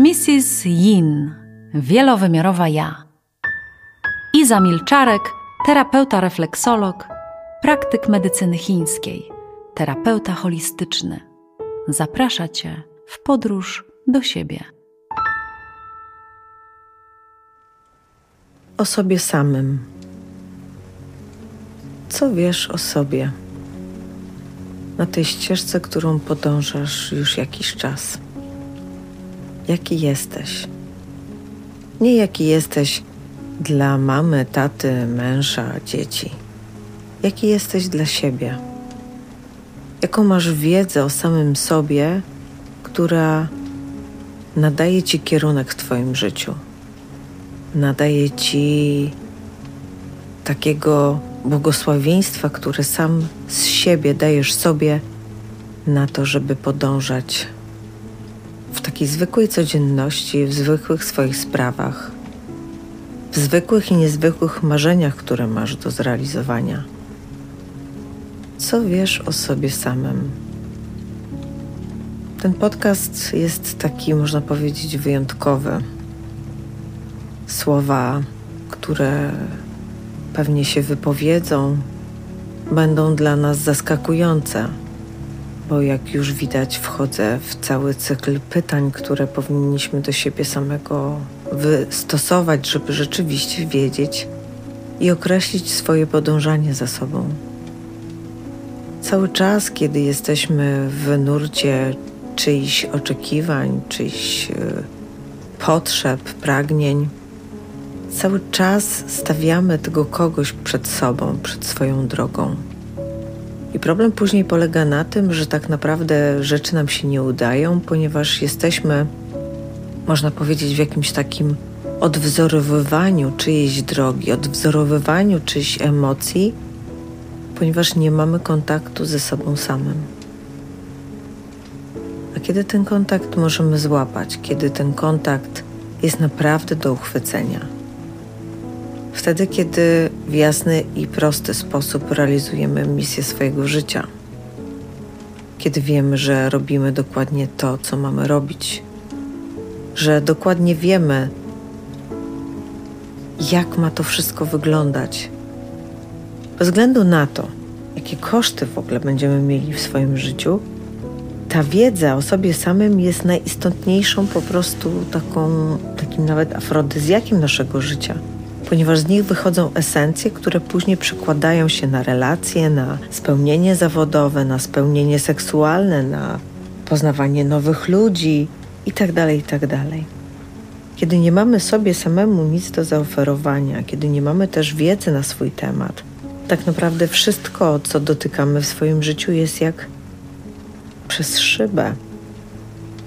Mrs. Yin, wielowymiarowa ja. Iza Milczarek, terapeuta refleksolog, praktyk medycyny chińskiej, terapeuta holistyczny. Zaprasza Cię w podróż do siebie. O sobie samym. Co wiesz o sobie na tej ścieżce, którą podążasz już jakiś czas? Jaki jesteś? Nie jaki jesteś dla mamy, taty, męża, dzieci. Jaki jesteś dla siebie? Jaką masz wiedzę o samym sobie, która nadaje ci kierunek w Twoim życiu? Nadaje ci takiego błogosławieństwa, które sam z siebie dajesz sobie na to, żeby podążać takiej zwykłej codzienności, w zwykłych swoich sprawach, w zwykłych i niezwykłych marzeniach, które masz do zrealizowania. Co wiesz o sobie samym? Ten podcast jest taki, można powiedzieć, wyjątkowy. Słowa, które pewnie się wypowiedzą, będą dla nas zaskakujące, bo jak już widać, wchodzę w cały cykl pytań, które powinniśmy do siebie samego wystosować, żeby rzeczywiście wiedzieć i określić swoje podążanie za sobą. Cały czas, kiedy jesteśmy w nurcie czyichś oczekiwań, czyichś e, potrzeb, pragnień, cały czas stawiamy tego kogoś przed sobą, przed swoją drogą. I problem później polega na tym, że tak naprawdę rzeczy nam się nie udają, ponieważ jesteśmy, można powiedzieć, w jakimś takim odwzorowywaniu czyjejś drogi, odwzorowywaniu czyichś emocji, ponieważ nie mamy kontaktu ze sobą samym. A kiedy ten kontakt możemy złapać, kiedy ten kontakt jest naprawdę do uchwycenia? Wtedy, kiedy w jasny i prosty sposób realizujemy misję swojego życia. Kiedy wiemy, że robimy dokładnie to, co mamy robić, że dokładnie wiemy, jak ma to wszystko wyglądać. Bez względu na to, jakie koszty w ogóle będziemy mieli w swoim życiu, ta wiedza o sobie samym jest najistotniejszą po prostu taką, takim nawet afrodyzjakiem naszego życia ponieważ z nich wychodzą esencje, które później przekładają się na relacje, na spełnienie zawodowe, na spełnienie seksualne, na poznawanie nowych ludzi itd. Tak itd. Tak kiedy nie mamy sobie samemu nic do zaoferowania, kiedy nie mamy też wiedzy na swój temat, tak naprawdę wszystko, co dotykamy w swoim życiu, jest jak przez szybę.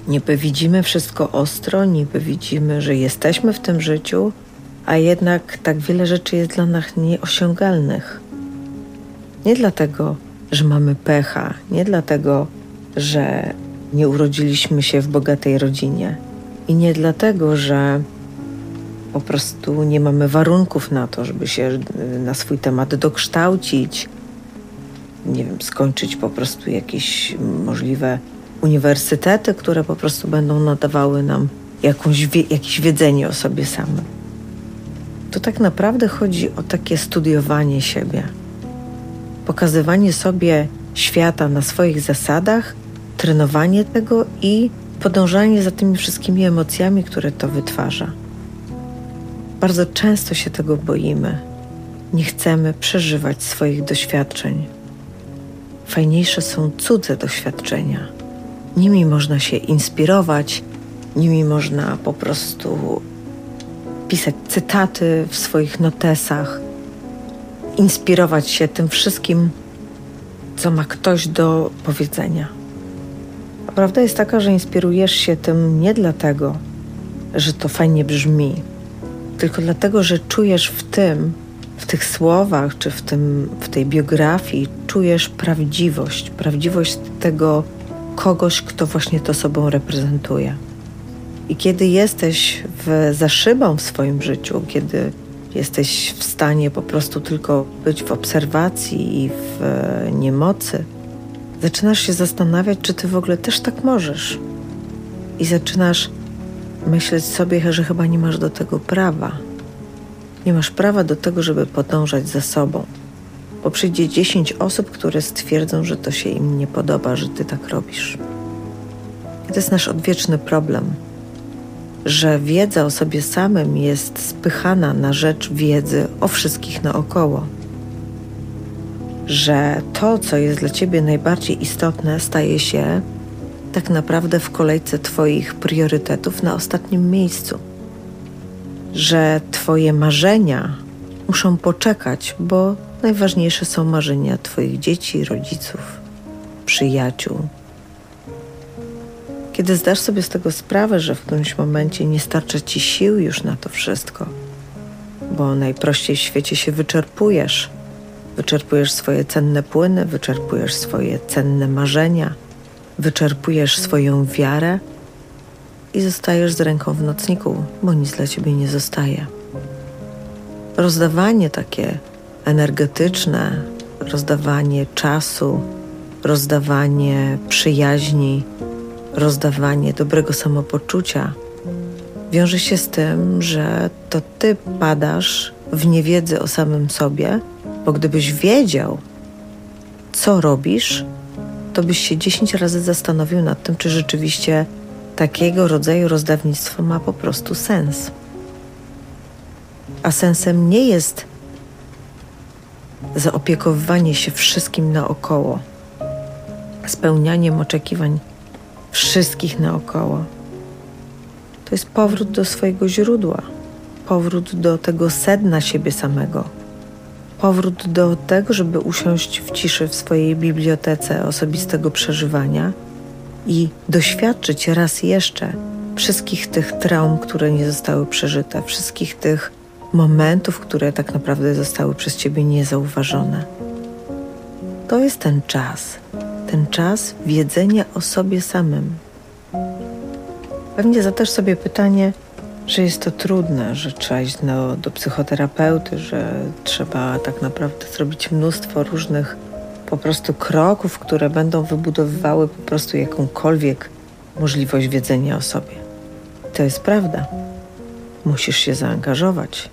Niby widzimy wszystko ostro, niby widzimy, że jesteśmy w tym życiu, a jednak tak wiele rzeczy jest dla nas nieosiągalnych. Nie dlatego, że mamy pecha, nie dlatego, że nie urodziliśmy się w bogatej rodzinie i nie dlatego, że po prostu nie mamy warunków na to, żeby się na swój temat dokształcić, nie wiem, skończyć po prostu jakieś możliwe uniwersytety, które po prostu będą nadawały nam jakąś, jakieś wiedzenie o sobie samym to tak naprawdę chodzi o takie studiowanie siebie, pokazywanie sobie świata na swoich zasadach, trenowanie tego i podążanie za tymi wszystkimi emocjami, które to wytwarza. Bardzo często się tego boimy. Nie chcemy przeżywać swoich doświadczeń. Fajniejsze są cudze doświadczenia. Nimi można się inspirować, nimi można po prostu pisać cytaty w swoich notesach, inspirować się tym wszystkim, co ma ktoś do powiedzenia. A prawda jest taka, że inspirujesz się tym nie dlatego, że to fajnie brzmi, tylko dlatego, że czujesz w tym, w tych słowach, czy w, tym, w tej biografii, czujesz prawdziwość, prawdziwość tego kogoś, kto właśnie to sobą reprezentuje. I kiedy jesteś w, za szybą w swoim życiu, kiedy jesteś w stanie po prostu tylko być w obserwacji i w e, niemocy, zaczynasz się zastanawiać, czy ty w ogóle też tak możesz. I zaczynasz myśleć sobie, że chyba nie masz do tego prawa. Nie masz prawa do tego, żeby podążać za sobą, bo przyjdzie 10 osób, które stwierdzą, że to się im nie podoba, że ty tak robisz. I to jest nasz odwieczny problem, że wiedza o sobie samym jest spychana na rzecz wiedzy o wszystkich naokoło. Że to, co jest dla ciebie najbardziej istotne, staje się tak naprawdę w kolejce Twoich priorytetów na ostatnim miejscu. Że Twoje marzenia muszą poczekać, bo najważniejsze są marzenia Twoich dzieci, rodziców, przyjaciół. Kiedy zdasz sobie z tego sprawę, że w którymś momencie nie starcza Ci sił już na to wszystko, bo najprościej w świecie się wyczerpujesz, wyczerpujesz swoje cenne płyny, wyczerpujesz swoje cenne marzenia – wyczerpujesz swoją wiarę i zostajesz z ręką w nocniku, bo nic dla ciebie nie zostaje. Rozdawanie takie energetyczne, rozdawanie czasu, rozdawanie przyjaźni, rozdawanie dobrego samopoczucia wiąże się z tym, że to ty padasz w niewiedzy o samym sobie, bo gdybyś wiedział, co robisz, to byś się 10 razy zastanowił nad tym, czy rzeczywiście takiego rodzaju rozdawnictwo ma po prostu sens. A sensem nie jest zaopiekowywanie się wszystkim naokoło, spełnianiem oczekiwań wszystkich naokoło. To jest powrót do swojego źródła, powrót do tego sedna siebie samego powrót do tego, żeby usiąść w ciszy w swojej bibliotece osobistego przeżywania i doświadczyć raz jeszcze wszystkich tych traum, które nie zostały przeżyte, wszystkich tych momentów, które tak naprawdę zostały przez ciebie niezauważone. To jest ten czas, ten czas wiedzenia o sobie samym. Pewnie zadasz sobie pytanie, że jest to trudne, że trzeba iść do, do psychoterapeuty, że trzeba tak naprawdę zrobić mnóstwo różnych po prostu kroków, które będą wybudowywały po prostu jakąkolwiek możliwość wiedzenia o sobie. To jest prawda. Musisz się zaangażować.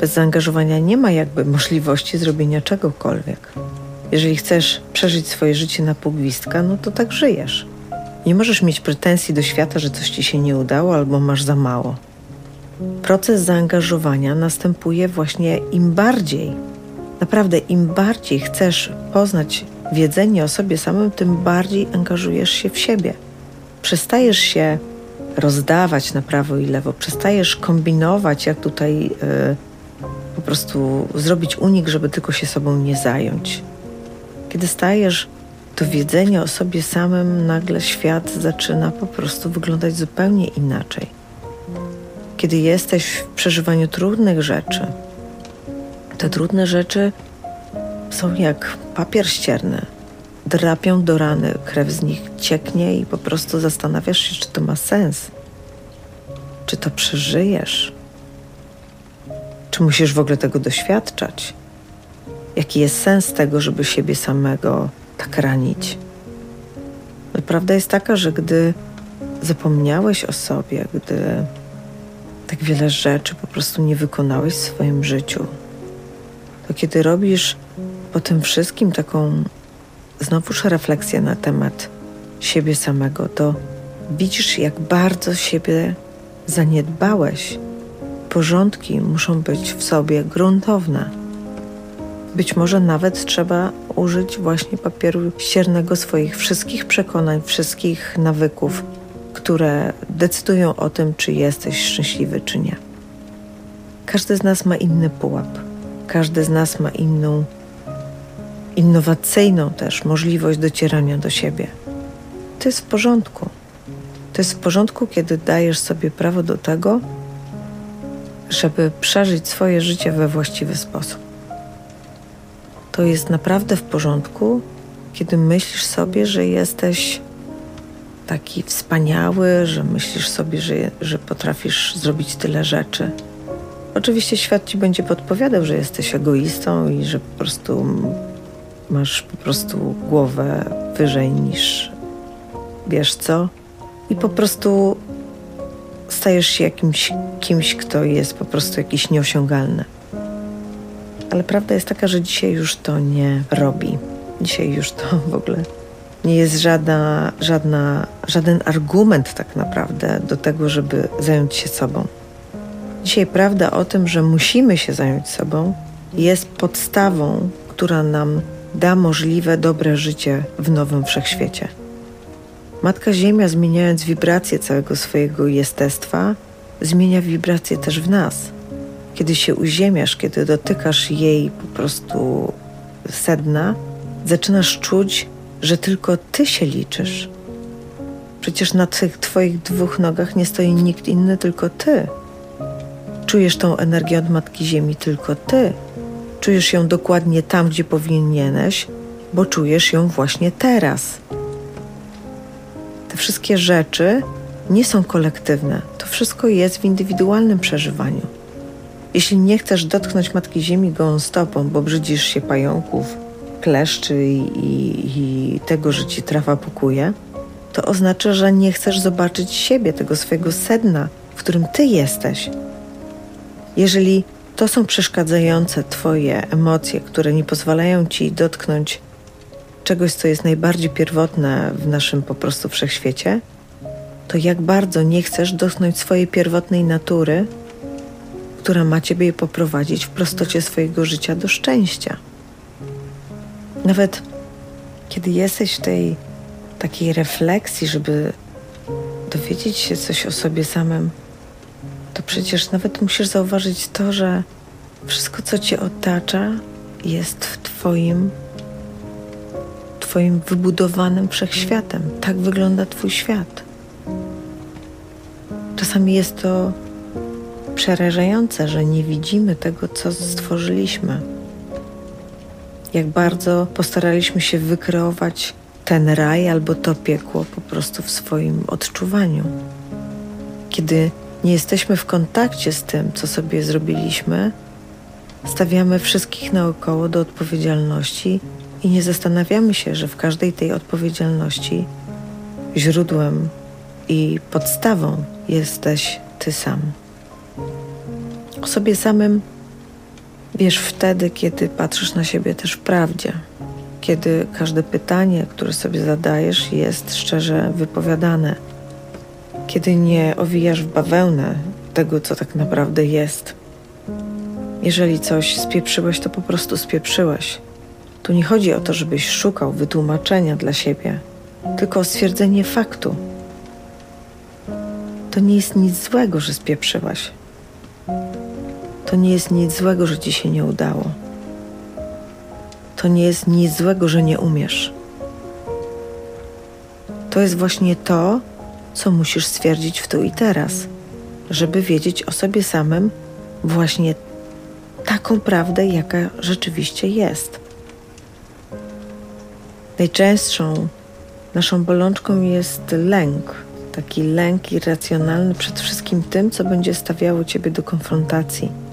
Bez zaangażowania nie ma jakby możliwości zrobienia czegokolwiek. Jeżeli chcesz przeżyć swoje życie na pół no to tak żyjesz. Nie możesz mieć pretensji do świata, że coś ci się nie udało albo masz za mało. Proces zaangażowania następuje właśnie im bardziej, naprawdę im bardziej chcesz poznać wiedzenie o sobie samym, tym bardziej angażujesz się w siebie. Przestajesz się rozdawać na prawo i lewo, przestajesz kombinować, jak tutaj y, po prostu zrobić unik, żeby tylko się sobą nie zająć. Kiedy stajesz to wiedzenie o sobie samym, nagle świat zaczyna po prostu wyglądać zupełnie inaczej kiedy jesteś w przeżywaniu trudnych rzeczy, te trudne rzeczy są jak papier ścierny. Drapią do rany, krew z nich cieknie i po prostu zastanawiasz się, czy to ma sens. Czy to przeżyjesz? Czy musisz w ogóle tego doświadczać? Jaki jest sens tego, żeby siebie samego tak ranić? No, prawda jest taka, że gdy zapomniałeś o sobie, gdy tak wiele rzeczy po prostu nie wykonałeś w swoim życiu, to kiedy robisz po tym wszystkim taką znowuż refleksję na temat siebie samego, to widzisz, jak bardzo siebie zaniedbałeś. Porządki muszą być w sobie gruntowne. Być może nawet trzeba użyć właśnie papieru ściernego swoich wszystkich przekonań, wszystkich nawyków, które decydują o tym, czy jesteś szczęśliwy, czy nie. Każdy z nas ma inny pułap, każdy z nas ma inną, innowacyjną też możliwość docierania do siebie. To jest w porządku. To jest w porządku, kiedy dajesz sobie prawo do tego, żeby przeżyć swoje życie we właściwy sposób. To jest naprawdę w porządku, kiedy myślisz sobie, że jesteś taki wspaniały, że myślisz sobie, że, że potrafisz zrobić tyle rzeczy. Oczywiście świat ci będzie podpowiadał, że jesteś egoistą i że po prostu masz po prostu głowę wyżej niż wiesz co. I po prostu stajesz się jakimś kimś, kto jest po prostu jakiś nieosiągalny. Ale prawda jest taka, że dzisiaj już to nie robi. Dzisiaj już to w ogóle nie jest żadna, żadna, żaden argument tak naprawdę do tego, żeby zająć się sobą. Dzisiaj prawda o tym, że musimy się zająć sobą, jest podstawą, która nam da możliwe dobre życie w nowym wszechświecie. Matka Ziemia, zmieniając wibrację całego swojego jestestwa, zmienia wibrację też w nas. Kiedy się uziemiasz, kiedy dotykasz jej po prostu sedna, zaczynasz czuć, że tylko ty się liczysz. Przecież na tych twoich dwóch nogach nie stoi nikt inny, tylko ty. Czujesz tą energię od Matki Ziemi tylko ty. Czujesz ją dokładnie tam, gdzie powinieneś, bo czujesz ją właśnie teraz. Te wszystkie rzeczy nie są kolektywne. To wszystko jest w indywidualnym przeżywaniu. Jeśli nie chcesz dotknąć Matki Ziemi gołą stopą, bo brzydzisz się pająków, kleszczy i, i, tego, że ci trawa pukuje, to oznacza, że nie chcesz zobaczyć siebie, tego swojego sedna, w którym ty jesteś. Jeżeli to są przeszkadzające Twoje emocje, które nie pozwalają Ci dotknąć czegoś, co jest najbardziej pierwotne w naszym po prostu wszechświecie, to jak bardzo nie chcesz dotknąć swojej pierwotnej natury, która ma Ciebie poprowadzić w prostocie swojego życia do szczęścia. Nawet kiedy jesteś w tej takiej refleksji, żeby dowiedzieć się coś o sobie samym, to przecież nawet musisz zauważyć to, że wszystko, co cię otacza, jest w Twoim, Twoim wybudowanym wszechświatem. Tak wygląda Twój świat. Czasami jest to przerażające, że nie widzimy tego, co stworzyliśmy. Jak bardzo postaraliśmy się wykreować ten raj albo to piekło po prostu w swoim odczuwaniu. Kiedy nie jesteśmy w kontakcie z tym, co sobie zrobiliśmy, stawiamy wszystkich naokoło do odpowiedzialności i nie zastanawiamy się, że w każdej tej odpowiedzialności źródłem i podstawą jesteś Ty sam. O sobie samym wiesz wtedy, kiedy patrzysz na siebie też w prawdzie, kiedy każde pytanie, które sobie zadajesz, jest szczerze wypowiadane kiedy nie owijasz w bawełnę tego, co tak naprawdę jest. Jeżeli coś spieprzyłeś, to po prostu spieprzyłeś. Tu nie chodzi o to, żebyś szukał wytłumaczenia dla siebie, tylko o stwierdzenie faktu. To nie jest nic złego, że spieprzyłaś. To nie jest nic złego, że ci się nie udało. To nie jest nic złego, że nie umiesz. To jest właśnie to, co musisz stwierdzić w tu i teraz, żeby wiedzieć o sobie samym właśnie taką prawdę, jaka rzeczywiście jest. Najczęstszą naszą bolączką jest lęk, taki lęk irracjonalny przed wszystkim tym, co będzie stawiało ciebie do konfrontacji.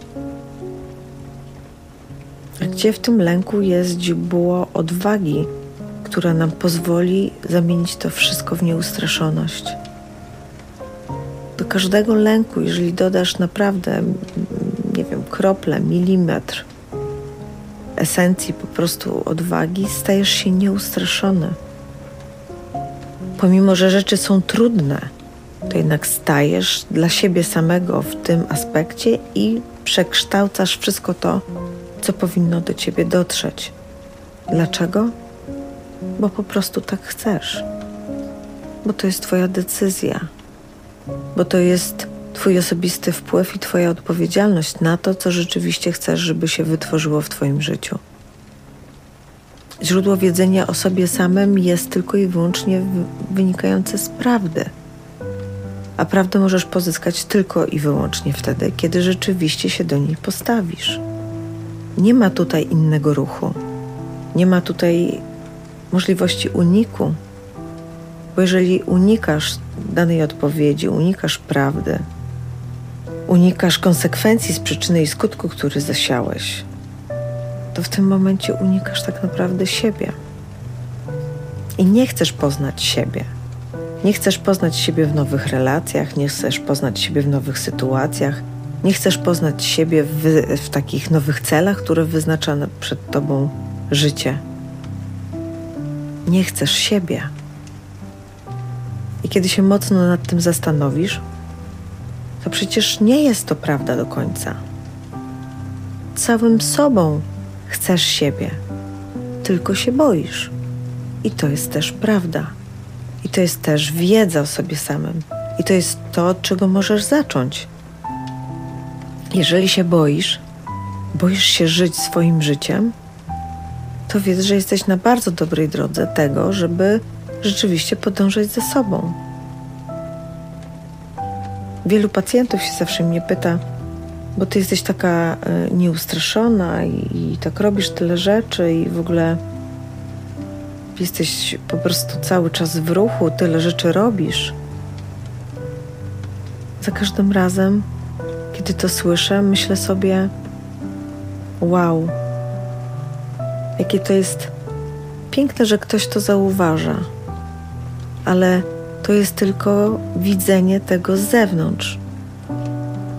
Gdzie w tym lęku jest źródło odwagi, która nam pozwoli zamienić to wszystko w nieustraszoność? do każdego lęku, jeżeli dodasz naprawdę, nie wiem, krople, milimetr esencji po prostu odwagi, stajesz się nieustraszony. Pomimo, że rzeczy są trudne, to jednak stajesz dla siebie samego w tym aspekcie i przekształcasz wszystko to, co powinno do ciebie dotrzeć. Dlaczego? Bo po prostu tak chcesz. Bo to jest Twoja decyzja bo to jest Twój osobisty wpływ i Twoja odpowiedzialność na to, co rzeczywiście chcesz, żeby się wytworzyło w Twoim życiu. Źródło wiedzenia o sobie samym jest tylko i wyłącznie wynikające z prawdy. A prawdę możesz pozyskać tylko i wyłącznie wtedy, kiedy rzeczywiście się do niej postawisz. Nie ma tutaj innego ruchu. Nie ma tutaj możliwości uniku, bo jeżeli unikasz danej odpowiedzi, unikasz prawdy, unikasz konsekwencji z przyczyny i skutku, który zasiałeś, to w tym momencie unikasz tak naprawdę siebie. I nie chcesz poznać siebie. Nie chcesz poznać siebie w nowych relacjach, nie chcesz poznać siebie w nowych sytuacjach, nie chcesz poznać siebie w, w takich nowych celach, które wyznacza przed tobą życie. Nie chcesz siebie. I kiedy się mocno nad tym zastanowisz, to przecież nie jest to prawda do końca. Całym sobą chcesz siebie, tylko się boisz. I to jest też prawda. I to jest też wiedza o sobie samym. I to jest to, od czego możesz zacząć. Jeżeli się boisz, boisz się żyć swoim życiem, to wiedz, że jesteś na bardzo dobrej drodze tego, żeby rzeczywiście podążać za sobą. Wielu pacjentów się zawsze mnie pyta, bo ty jesteś taka e, nieustraszona i, i tak robisz tyle rzeczy i w ogóle jesteś po prostu cały czas w ruchu, tyle rzeczy robisz. Za każdym razem, kiedy to słyszę, myślę sobie: Wow, jakie to jest piękne, że ktoś to zauważa, ale to jest tylko widzenie tego z zewnątrz.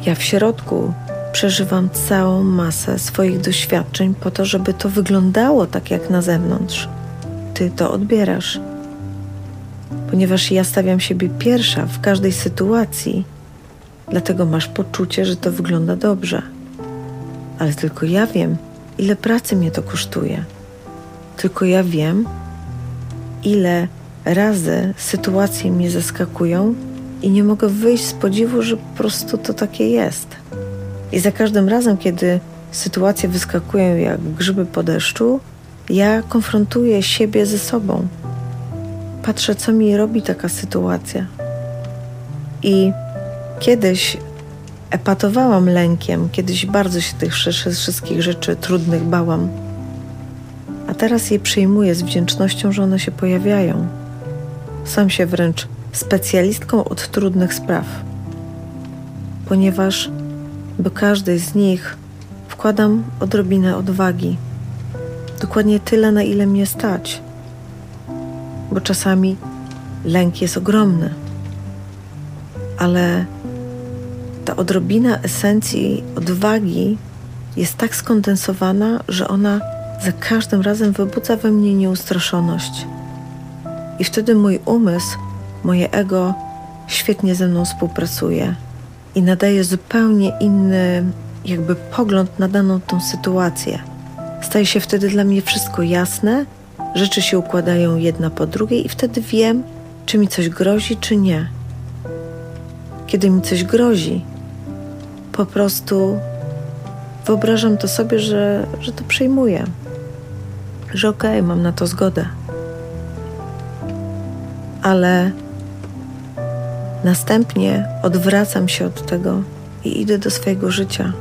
Ja w środku przeżywam całą masę swoich doświadczeń po to, żeby to wyglądało tak jak na zewnątrz. Ty to odbierasz. Ponieważ ja stawiam siebie pierwsza w każdej sytuacji, dlatego masz poczucie, że to wygląda dobrze. Ale tylko ja wiem, ile pracy mnie to kosztuje. Tylko ja wiem, ile razy sytuacje mnie zaskakują i nie mogę wyjść z podziwu, że po prostu to takie jest. I za każdym razem, kiedy sytuacje wyskakują jak grzyby po deszczu, ja konfrontuję siebie ze sobą. Patrzę, co mi robi taka sytuacja. I kiedyś epatowałam lękiem, kiedyś bardzo się tych wszystkich rzeczy trudnych bałam. A teraz je przyjmuję z wdzięcznością, że one się pojawiają. Sam się wręcz specjalistką od trudnych spraw, ponieważ do każdej z nich wkładam odrobinę odwagi. Dokładnie tyle, na ile mnie stać, bo czasami lęk jest ogromny, ale ta odrobina esencji odwagi jest tak skondensowana, że ona za każdym razem wybudza we mnie nieustraszoność. I wtedy mój umysł, moje ego świetnie ze mną współpracuje i nadaje zupełnie inny, jakby pogląd na daną tą sytuację. Staje się wtedy dla mnie wszystko jasne, rzeczy się układają jedna po drugiej, i wtedy wiem, czy mi coś grozi, czy nie. Kiedy mi coś grozi, po prostu wyobrażam to sobie, że, że to przyjmuję, że okej, okay, mam na to zgodę. Ale następnie odwracam się od tego i idę do swojego życia.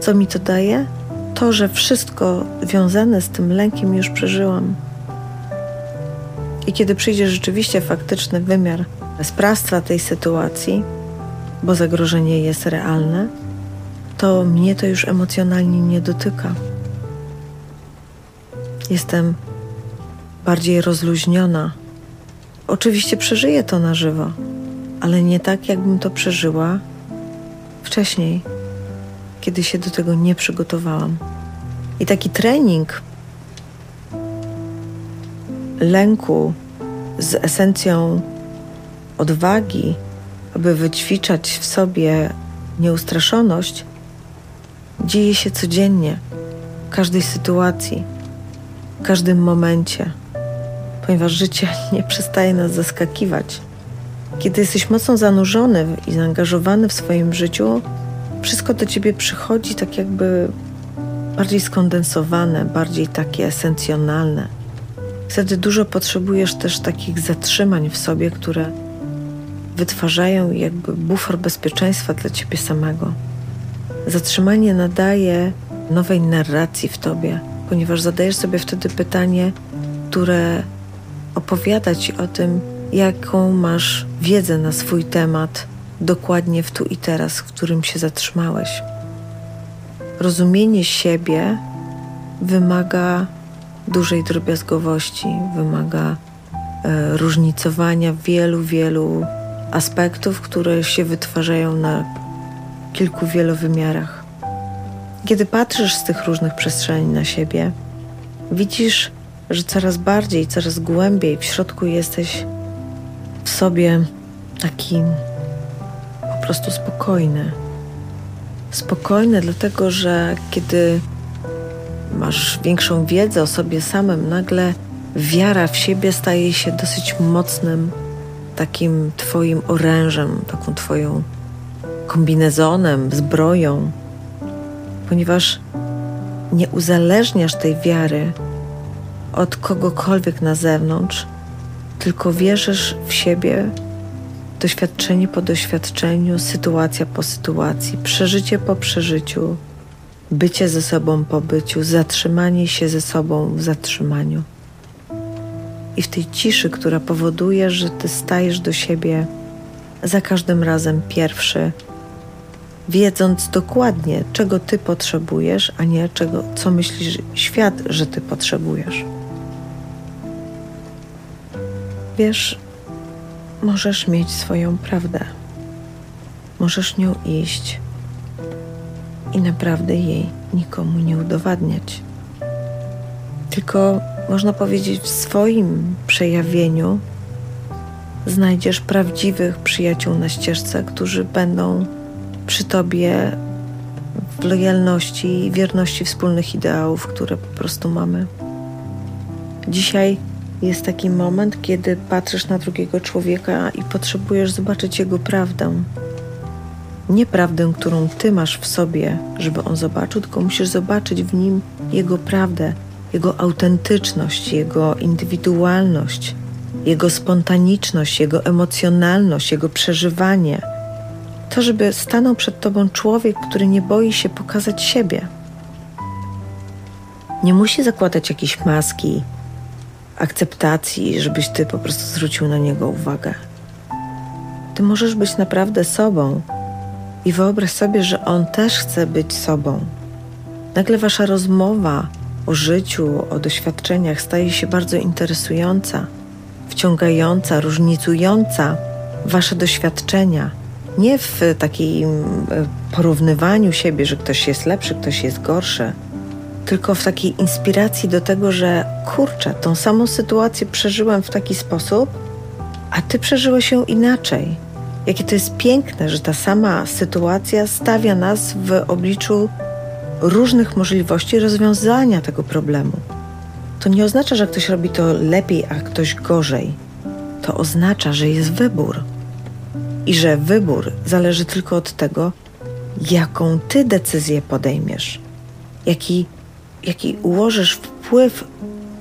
Co mi to daje? To, że wszystko związane z tym lękiem już przeżyłam. I kiedy przyjdzie rzeczywiście faktyczny wymiar sprawstwa tej sytuacji, bo zagrożenie jest realne, to mnie to już emocjonalnie nie dotyka. Jestem bardziej rozluźniona. Oczywiście przeżyję to na żywo, ale nie tak, jakbym to przeżyła wcześniej, kiedy się do tego nie przygotowałam. I taki trening lęku z esencją odwagi, aby wyćwiczać w sobie nieustraszoność, dzieje się codziennie, w każdej sytuacji, w każdym momencie, ponieważ życie nie przestaje nas zaskakiwać. Kiedy jesteś mocno zanurzony i zaangażowany w swoim życiu, wszystko do ciebie przychodzi tak jakby bardziej skondensowane, bardziej takie esencjonalne. Wtedy dużo potrzebujesz też takich zatrzymań w sobie, które wytwarzają jakby bufor bezpieczeństwa dla ciebie samego. Zatrzymanie nadaje nowej narracji w tobie, ponieważ zadajesz sobie wtedy pytanie, które opowiada ci o tym, jaką masz wiedzę na swój temat dokładnie w tu i teraz, w którym się zatrzymałeś. Rozumienie siebie wymaga dużej drobiazgowości, wymaga e, różnicowania wielu, wielu aspektów, które się wytwarzają na kilku wielowymiarach. Kiedy patrzysz z tych różnych przestrzeni na siebie, widzisz, że coraz bardziej, coraz głębiej w środku jesteś w sobie taki po prostu spokojny. Spokojny, dlatego że kiedy masz większą wiedzę o sobie samym, nagle wiara w siebie staje się dosyć mocnym takim Twoim orężem, taką Twoją kombinezonem, zbroją, ponieważ nie uzależniasz tej wiary od kogokolwiek na zewnątrz, tylko wierzysz w siebie doświadczenie po doświadczeniu, sytuacja po sytuacji, przeżycie po przeżyciu, bycie ze sobą po byciu, zatrzymanie się ze sobą w zatrzymaniu. I w tej ciszy, która powoduje, że ty stajesz do siebie za każdym razem pierwszy, wiedząc dokładnie, czego ty potrzebujesz, a nie czego, co myślisz świat, że ty potrzebujesz. Wiesz, możesz mieć swoją prawdę. Możesz nią iść i naprawdę jej nikomu nie udowadniać. Tylko można powiedzieć, w swoim przejawieniu znajdziesz prawdziwych przyjaciół na ścieżce, którzy będą przy tobie w lojalności i wierności wspólnych ideałów, które po prostu mamy. Dzisiaj jest taki moment, kiedy patrzysz na drugiego człowieka i potrzebujesz zobaczyć jego prawdę. Nie prawdę, którą ty masz w sobie, żeby on zobaczył, tylko musisz zobaczyć w nim jego prawdę, jego autentyczność, jego indywidualność, jego spontaniczność, jego emocjonalność, jego przeżywanie. To, żeby stanął przed tobą człowiek, który nie boi się pokazać siebie. Nie musi zakładać jakiejś maski, akceptacji, żebyś ty po prostu zwrócił na niego uwagę. Ty możesz być naprawdę sobą i wyobraź sobie, że on też chce być sobą. Nagle wasza rozmowa o życiu, o doświadczeniach staje się bardzo interesująca, wciągająca, różnicująca wasze doświadczenia. Nie w takim e, porównywaniu siebie, że ktoś jest lepszy, ktoś jest gorszy tylko w takiej inspiracji do tego, że kurczę, tą samą sytuację przeżyłem w taki sposób, a ty przeżyłeś ją inaczej. Jakie to jest piękne, że ta sama sytuacja stawia nas w obliczu różnych możliwości rozwiązania tego problemu. To nie oznacza, że ktoś robi to lepiej, a ktoś gorzej. To oznacza, że jest wybór. I że wybór zależy tylko od tego, jaką ty decyzję podejmiesz, jaki jaki ułożysz wpływ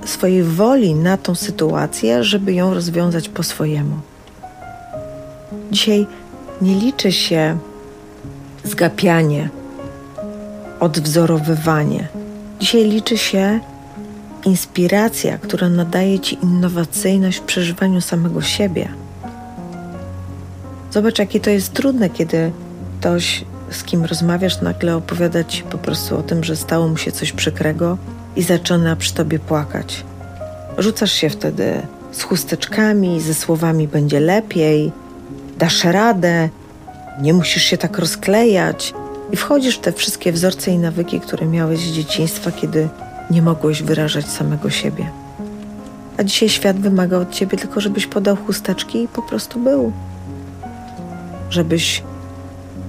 swojej woli na tą sytuację, żeby ją rozwiązać po swojemu. Dzisiaj nie liczy się zgapianie, odwzorowywanie. Dzisiaj liczy się inspiracja, która nadaje ci innowacyjność w przeżywaniu samego siebie. Zobacz, jakie to jest trudne, kiedy ktoś z kim rozmawiasz, nagle opowiada ci po prostu o tym, że stało mu się coś przykrego i zaczyna przy tobie płakać. Rzucasz się wtedy z chusteczkami, ze słowami będzie lepiej, dasz radę, nie musisz się tak rozklejać i wchodzisz w te wszystkie wzorce i nawyki, które miałeś z dzieciństwa, kiedy nie mogłeś wyrażać samego siebie. A dzisiaj świat wymaga od ciebie tylko, żebyś podał chusteczki i po prostu był. Żebyś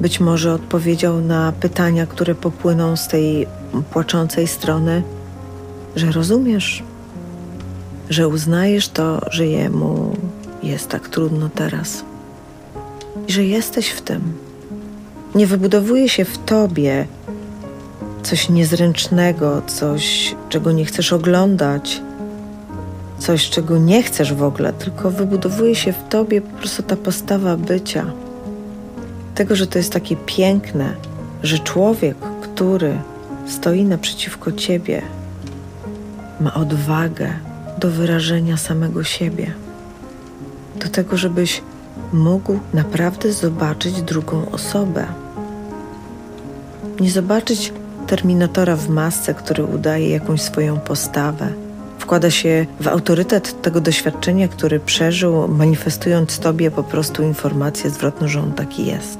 być może odpowiedział na pytania, które popłyną z tej płaczącej strony, że rozumiesz, że uznajesz to, że jemu jest tak trudno teraz i że jesteś w tym. Nie wybudowuje się w tobie coś niezręcznego, coś, czego nie chcesz oglądać, coś, czego nie chcesz w ogóle, tylko wybudowuje się w tobie po prostu ta postawa bycia tego, że to jest takie piękne, że człowiek, który stoi naprzeciwko ciebie, ma odwagę do wyrażenia samego siebie, do tego, żebyś mógł naprawdę zobaczyć drugą osobę. Nie zobaczyć terminatora w masce, który udaje jakąś swoją postawę, wkłada się w autorytet tego doświadczenia, który przeżył, manifestując Tobie po prostu informację zwrotną, że on taki jest.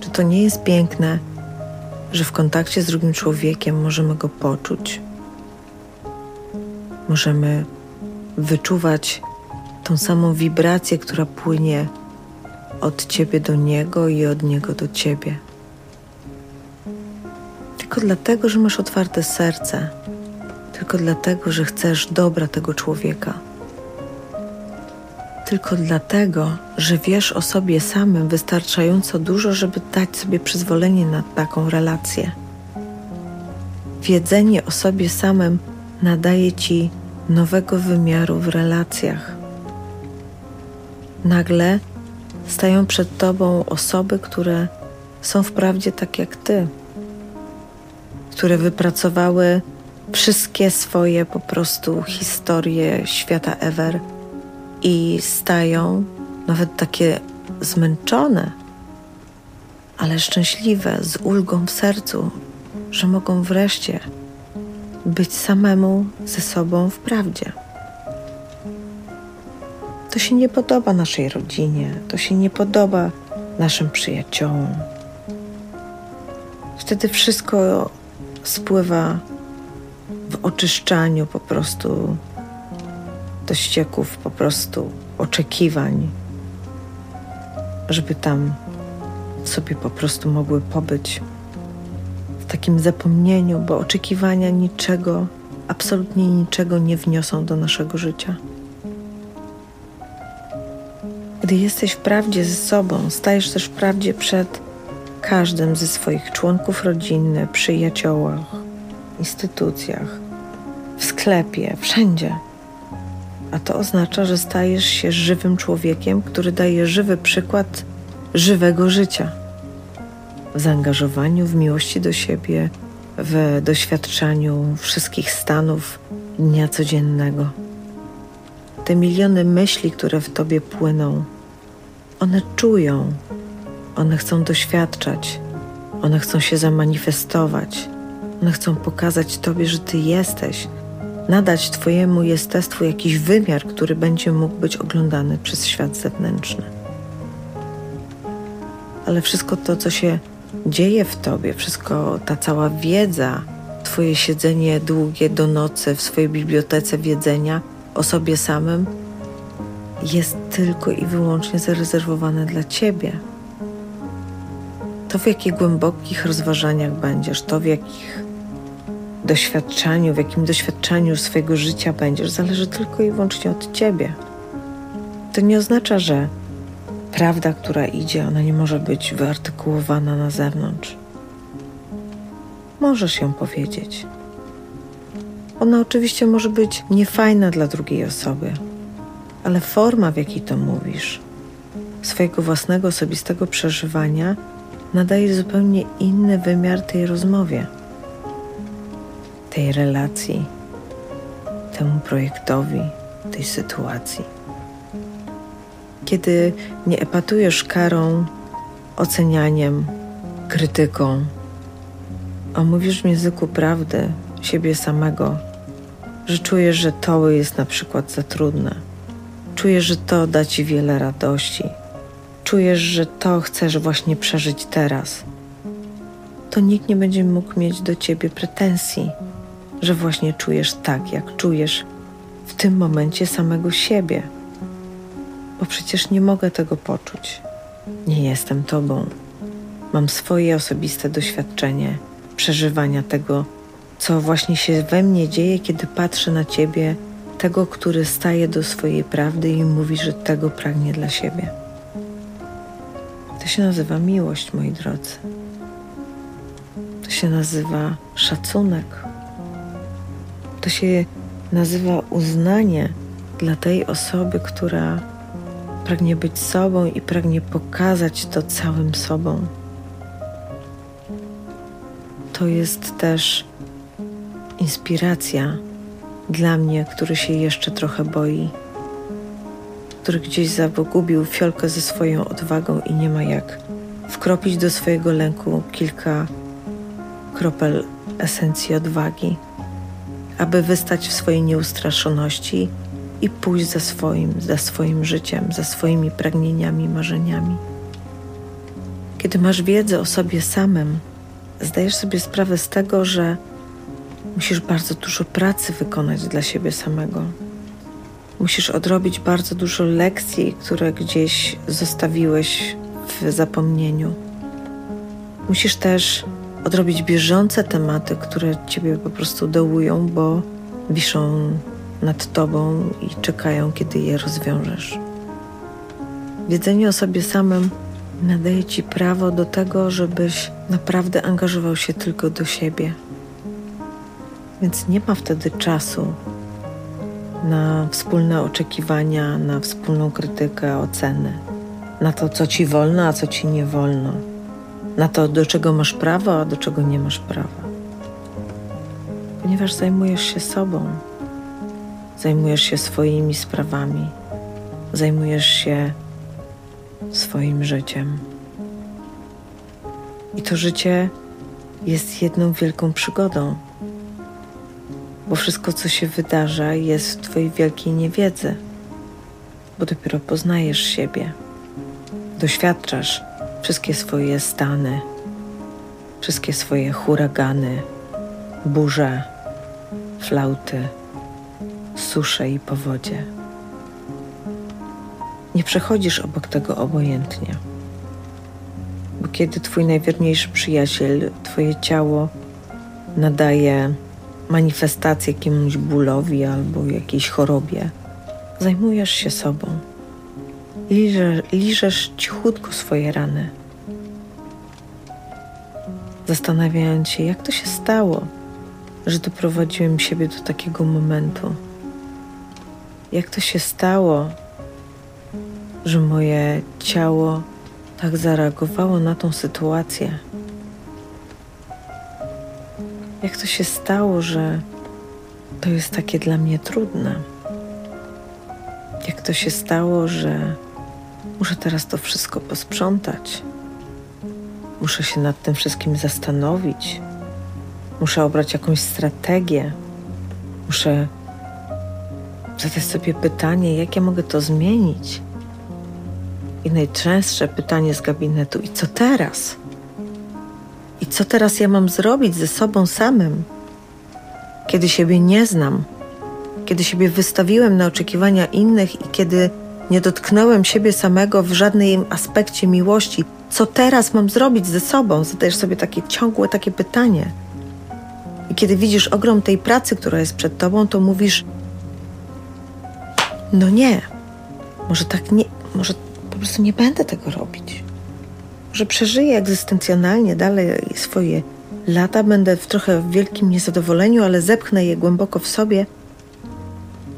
Czy to nie jest piękne, że w kontakcie z drugim człowiekiem możemy go poczuć? Możemy wyczuwać tą samą wibrację, która płynie od Ciebie do Niego i od Niego do Ciebie. Tylko dlatego, że masz otwarte serce, tylko dlatego, że chcesz dobra tego człowieka. Tylko dlatego, że wiesz o sobie samym wystarczająco dużo, żeby dać sobie przyzwolenie na taką relację. Wiedzenie o sobie samym nadaje ci nowego wymiaru w relacjach. Nagle stają przed tobą osoby, które są wprawdzie tak jak ty, które wypracowały wszystkie swoje po prostu historie świata ever i stają nawet takie zmęczone, ale szczęśliwe, z ulgą w sercu, że mogą wreszcie być samemu ze sobą w prawdzie. To się nie podoba naszej rodzinie, to się nie podoba naszym przyjaciołom. Wtedy wszystko spływa w oczyszczaniu po prostu do ścieków, po prostu oczekiwań, żeby tam sobie po prostu mogły pobyć w takim zapomnieniu, bo oczekiwania niczego, absolutnie niczego nie wniosą do naszego życia. Gdy jesteś w prawdzie ze sobą, stajesz też w prawdzie przed każdym ze swoich członków rodziny, przyjaciołach, instytucjach, w sklepie, wszędzie. A to oznacza, że stajesz się żywym człowiekiem, który daje żywy przykład żywego życia. W zaangażowaniu, w miłości do siebie, w doświadczaniu wszystkich stanów dnia codziennego. Te miliony myśli, które w tobie płyną, one czują, one chcą doświadczać, one chcą się zamanifestować, one chcą pokazać Tobie, że Ty jesteś, nadać Twojemu jestestwu jakiś wymiar, który będzie mógł być oglądany przez świat zewnętrzny. Ale wszystko to, co się dzieje w Tobie, wszystko ta cała wiedza, Twoje siedzenie długie do nocy w swojej bibliotece wiedzenia o sobie samym, jest tylko i wyłącznie zarezerwowane dla Ciebie. To, w jakich głębokich rozważaniach będziesz, to, w jakich doświadczeniu, w jakim doświadczeniu swojego życia będziesz, zależy tylko i wyłącznie od Ciebie. To nie oznacza, że prawda, która idzie, ona nie może być wyartykułowana na zewnątrz. Możesz ją powiedzieć. Ona oczywiście może być niefajna dla drugiej osoby, ale forma, w jakiej to mówisz, swojego własnego osobistego przeżywania, nadaje zupełnie inny wymiar tej rozmowie, tej relacji, temu projektowi, tej sytuacji. Kiedy nie epatujesz karą, ocenianiem, krytyką, a mówisz w języku prawdy siebie samego, że czujesz, że to jest na przykład za trudne, czujesz, że to da ci wiele radości, czujesz, że to chcesz właśnie przeżyć teraz, to nikt nie będzie mógł mieć do ciebie pretensji, że właśnie czujesz tak, jak czujesz w tym momencie samego siebie. Bo przecież nie mogę tego poczuć. Nie jestem tobą. Mam swoje osobiste doświadczenie przeżywania tego, co właśnie się we mnie dzieje, kiedy patrzę na ciebie, tego, który staje do swojej prawdy i mówi, że tego pragnie dla siebie. To się nazywa miłość, moi drodzy. To się nazywa szacunek. To się nazywa uznanie dla tej osoby, która pragnie być sobą i pragnie pokazać to całym sobą. To jest też inspiracja dla mnie, który się jeszcze trochę boi który gdzieś zagubił fiolkę ze swoją odwagą i nie ma jak wkropić do swojego lęku kilka kropel esencji odwagi. aby wystać w swojej nieustraszoności i pójść za swoim, za swoim życiem, za swoimi pragnieniami, marzeniami. Kiedy masz wiedzę o sobie samym, zdajesz sobie sprawę z tego, że musisz bardzo dużo pracy wykonać dla siebie samego. Musisz odrobić bardzo dużo lekcji, które gdzieś zostawiłeś w zapomnieniu. Musisz też odrobić bieżące tematy, które ciebie po prostu dołują, bo wiszą nad tobą i czekają, kiedy je rozwiążesz. Wiedzenie o sobie samym nadaje ci prawo do tego, żebyś naprawdę angażował się tylko do siebie. Więc nie ma wtedy czasu na wspólne oczekiwania, na wspólną krytykę, oceny, na to, co ci wolno, a co ci nie wolno, na to, do czego masz prawo, a do czego nie masz prawa. Ponieważ zajmujesz się sobą, zajmujesz się swoimi sprawami, zajmujesz się swoim życiem. I to życie jest jedną wielką przygodą, bo wszystko, co się wydarza, jest w Twojej wielkiej niewiedzy, bo dopiero poznajesz siebie, doświadczasz wszystkie swoje stany, wszystkie swoje huragany, burze, flauty, susze i powodzie. Nie przechodzisz obok tego obojętnie. Bo kiedy twój najwierniejszy przyjaciel, twoje ciało nadaje manifestację jakiemuś bólowi albo jakiejś chorobie, zajmujesz się sobą. Liżesz, liżesz cichutko swoje rany, zastanawiając się, jak to się stało, że doprowadziłem siebie do takiego momentu. Jak to się stało, że moje ciało tak zareagowało na tą sytuację? Jak to się stało, że to jest takie dla mnie trudne? Jak to się stało, że muszę teraz to wszystko posprzątać? Muszę się nad tym wszystkim zastanowić. Muszę obrać jakąś strategię. Muszę zadać sobie pytanie, jak ja mogę to zmienić? I najczęstsze pytanie z gabinetu: i co teraz? I co teraz ja mam zrobić ze sobą samym? Kiedy siebie nie znam, kiedy siebie wystawiłem na oczekiwania innych i kiedy nie dotknąłem siebie samego w żadnym aspekcie miłości, co teraz mam zrobić ze sobą? Zadajesz sobie takie ciągłe takie pytanie. I kiedy widzisz ogrom tej pracy, która jest przed tobą, to mówisz: No nie, może tak nie, może po prostu nie będę tego robić. Może przeżyję egzystencjonalnie dalej swoje lata, będę w trochę wielkim niezadowoleniu, ale zepchnę je głęboko w sobie.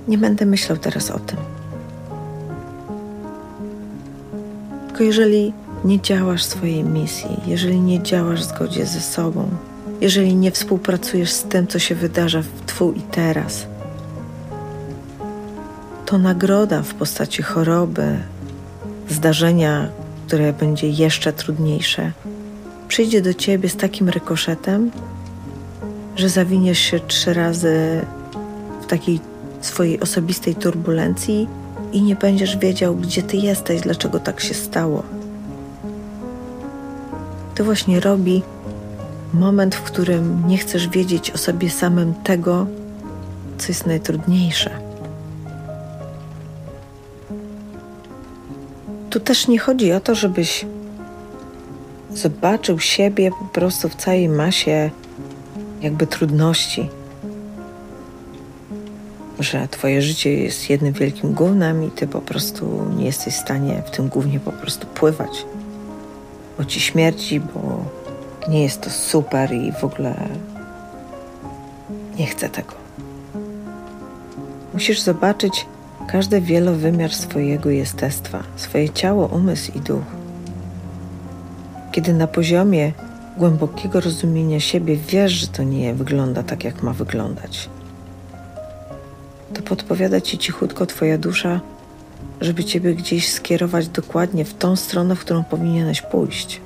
Nie będę myślał teraz o tym. Tylko jeżeli nie działasz swojej misji, jeżeli nie działasz w zgodzie ze sobą, jeżeli nie współpracujesz z tym, co się wydarza w tu i teraz, to nagroda w postaci choroby, zdarzenia, które będzie jeszcze trudniejsze, przyjdzie do ciebie z takim rykoszetem, że zawiniesz się trzy razy w takiej swojej osobistej turbulencji i nie będziesz wiedział, gdzie ty jesteś, dlaczego tak się stało. To właśnie robi moment, w którym nie chcesz wiedzieć o sobie samym tego, co jest najtrudniejsze. Tu też nie chodzi o to, żebyś zobaczył siebie po prostu w całej masie jakby trudności. Że twoje życie jest jednym wielkim gównem i ty po prostu nie jesteś w stanie w tym głównie po prostu pływać. Bo ci śmierci, bo nie jest to super i w ogóle nie chcę tego. Musisz zobaczyć każdy wielowymiar swojego jestestwa, swoje ciało, umysł i duch. Kiedy na poziomie głębokiego rozumienia siebie wiesz, że to nie wygląda tak, jak ma wyglądać, to podpowiada ci cichutko Twoja dusza, żeby Ciebie gdzieś skierować dokładnie w tą stronę, w którą powinieneś pójść.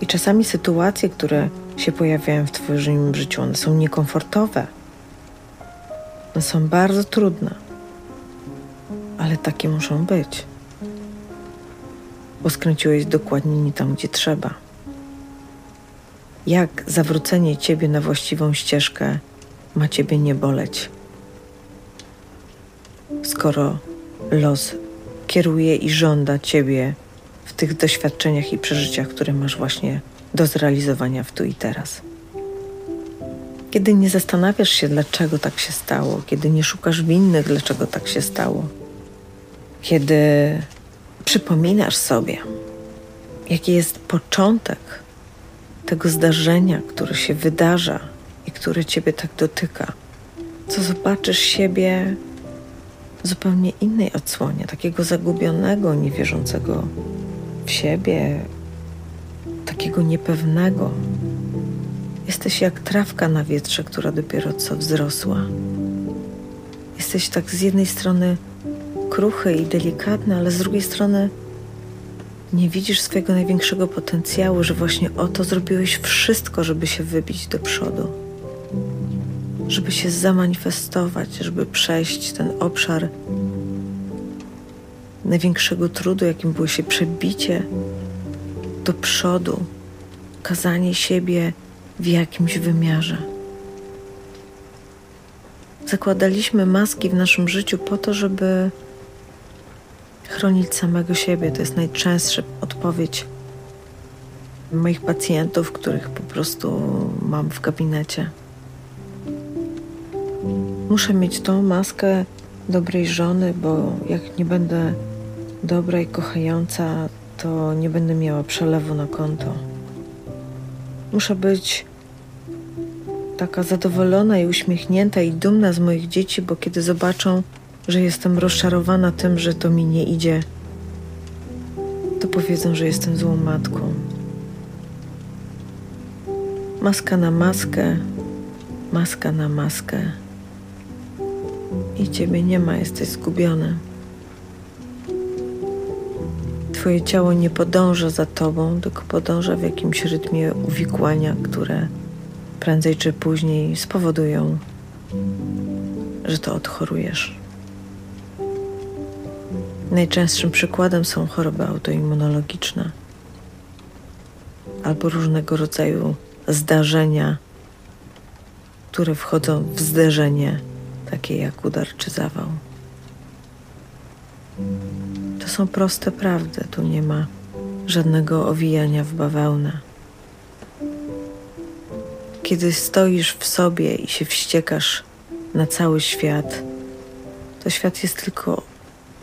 I czasami sytuacje, które się pojawiają w Twoim życiu. One są niekomfortowe. One są bardzo trudne, ale takie muszą być, bo skręciłeś dokładnie nie tam, gdzie trzeba. Jak zawrócenie Ciebie na właściwą ścieżkę ma Ciebie nie boleć? Skoro los kieruje i żąda Ciebie w tych doświadczeniach i przeżyciach, które masz właśnie do zrealizowania w tu i teraz. Kiedy nie zastanawiasz się, dlaczego tak się stało, kiedy nie szukasz winnych, dlaczego tak się stało, kiedy przypominasz sobie, jaki jest początek tego zdarzenia, które się wydarza i które ciebie tak dotyka, co zobaczysz siebie w zupełnie innej odsłonie, takiego zagubionego, niewierzącego w siebie, takiego niepewnego. Jesteś jak trawka na wietrze, która dopiero co wzrosła. Jesteś tak z jednej strony kruchy i delikatny, ale z drugiej strony nie widzisz swojego największego potencjału, że właśnie o to zrobiłeś wszystko, żeby się wybić do przodu, żeby się zamanifestować, żeby przejść ten obszar największego trudu, jakim było się przebicie do przodu, kazanie siebie w jakimś wymiarze. Zakładaliśmy maski w naszym życiu po to, żeby chronić samego siebie. To jest najczęstsza odpowiedź moich pacjentów, których po prostu mam w gabinecie. Muszę mieć tą maskę dobrej żony, bo jak nie będę dobra i kochająca, to nie będę miała przelewu na konto. Muszę być taka zadowolona i uśmiechnięta i dumna z moich dzieci, bo kiedy zobaczą, że jestem rozczarowana tym, że to mi nie idzie, to powiedzą, że jestem złą matką. Maska na maskę, maska na maskę. I ciebie nie ma, jesteś zgubiony. Twoje ciało nie podąża za tobą, tylko podąża w jakimś rytmie uwikłania, które prędzej czy później spowodują, że to odchorujesz. Najczęstszym przykładem są choroby autoimmunologiczne albo różnego rodzaju zdarzenia, które wchodzą w zderzenie, takie jak udar czy zawał. Są proste prawdy, tu nie ma żadnego owijania w bawełnę. Kiedy stoisz w sobie i się wściekasz na cały świat, to świat jest tylko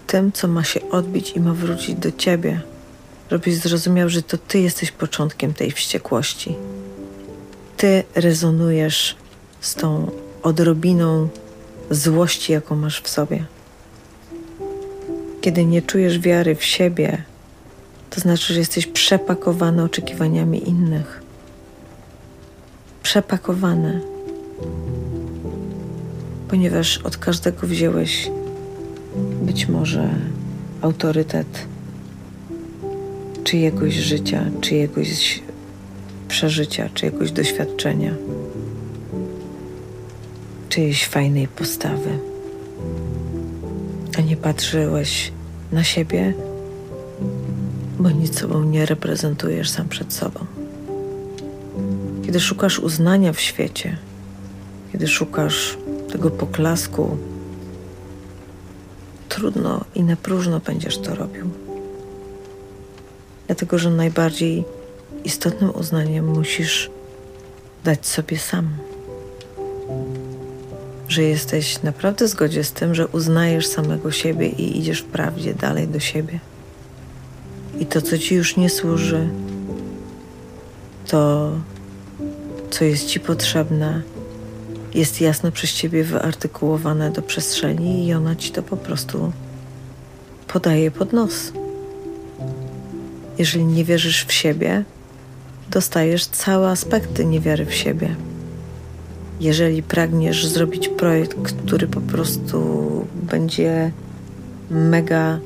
tym, co ma się odbić i ma wrócić do ciebie, żebyś zrozumiał, że to ty jesteś początkiem tej wściekłości. Ty rezonujesz z tą odrobiną złości, jaką masz w sobie. Kiedy nie czujesz wiary w siebie, to znaczy, że jesteś przepakowany oczekiwaniami innych. Przepakowany, ponieważ od każdego wziąłeś być może autorytet czyjegoś życia, czyjegoś przeżycia, czyjegoś doświadczenia, czyjejś fajnej postawy, a nie patrzyłeś na siebie, bo nic sobą nie reprezentujesz sam przed sobą. Kiedy szukasz uznania w świecie, kiedy szukasz tego poklasku, trudno i na próżno będziesz to robił. Dlatego, że najbardziej istotnym uznaniem musisz dać sobie sam. Że jesteś naprawdę w zgodzie z tym, że uznajesz samego siebie i idziesz w prawdzie dalej do siebie. I to, co ci już nie służy, to, co jest ci potrzebne, jest jasno przez ciebie wyartykułowane do przestrzeni i ona ci to po prostu podaje pod nos. Jeżeli nie wierzysz w siebie, dostajesz całe aspekty niewiary w siebie. Jeżeli pragniesz zrobić projekt, który po prostu będzie mega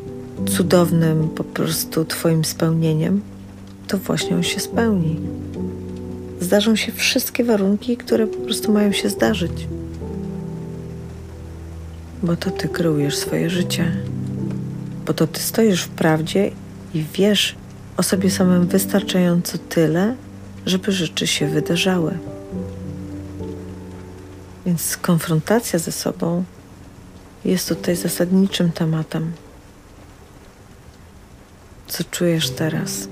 cudownym po prostu Twoim spełnieniem, to właśnie on się spełni. zdarzą się wszystkie warunki, które po prostu mają się zdarzyć. Bo to ty kreujesz swoje życie, bo to ty stoisz w prawdzie i wiesz o sobie samym wystarczająco tyle, żeby rzeczy się wydarzały. Więc konfrontacja ze sobą jest tutaj zasadniczym tematem. Co czujesz teraz?